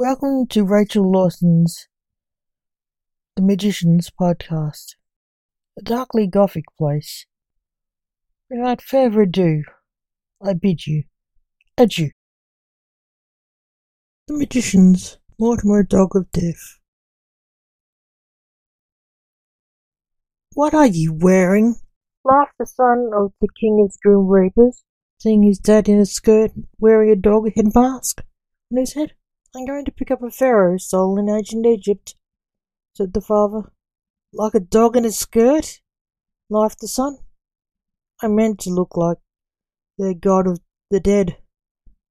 Welcome to Rachel Lawson's The Magicians podcast, a darkly gothic place. Without further ado, I bid you adieu. The Magicians, Mortimer Dog of Death. What are you wearing? laughed the son of the King of Grim Reapers, seeing his dad in a skirt wearing a dog head mask on his head. I'm going to pick up a pharaoh's soul in ancient Egypt, said the father. Like a dog in a skirt? laughed the son. I meant to look like the god of the dead,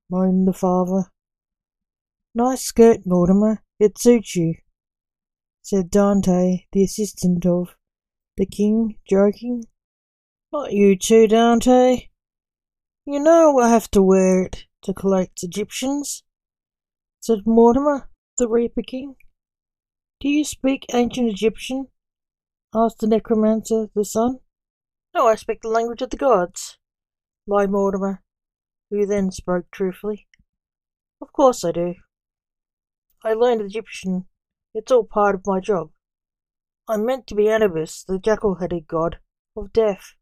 moaned the father. Nice skirt, Mortimer. It suits you, said Dante, the assistant of the king, joking. Not you too, Dante. You know I have to wear it to collect Egyptians, said Mortimer, the Reaper King. Do you speak ancient Egyptian? asked the necromancer, the son. No, I speak the language of the gods, lied Mortimer, who then spoke truthfully. Of course I do. I learned Egyptian. It's all part of my job. I'm meant to be Anubis, the jackal-headed god of death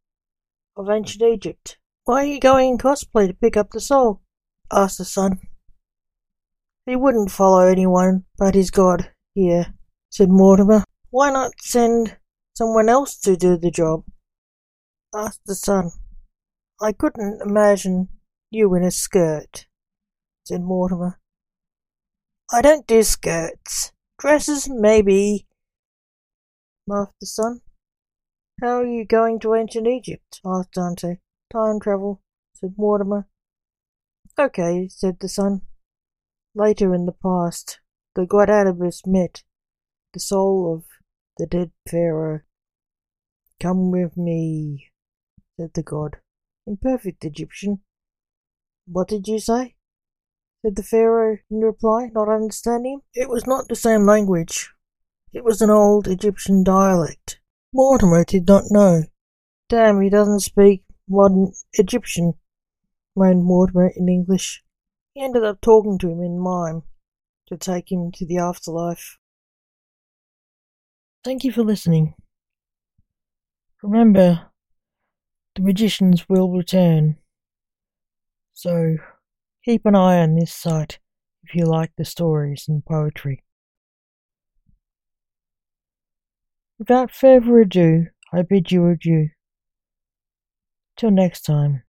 of ancient Egypt. Why are you going in cosplay to pick up the soul? asked the son. He wouldn't follow anyone but his god here, said Mortimer. Why not send someone else to do the job? asked the son. I couldn't imagine you in a skirt, said Mortimer. I don't do skirts. Dresses, maybe, laughed the son. How are you going to ancient Egypt? asked Dante. Time travel, said Mortimer. Okay, said the son. Later in the past, the god Anubis met the soul of the dead pharaoh. Come with me, said the god, in perfect Egyptian. What did you say? said the pharaoh in reply, not understanding. It was not the same language. It was an old Egyptian dialect. Mortimer did not know. Damn, he doesn't speak modern Egyptian, moaned Mortimer in English. He ended up talking to him in mime to take him to the afterlife. Thank you for listening. Remember, the magicians will return. So, keep an eye on this site if you like the stories and poetry. Without further ado, I bid you adieu. Till next time.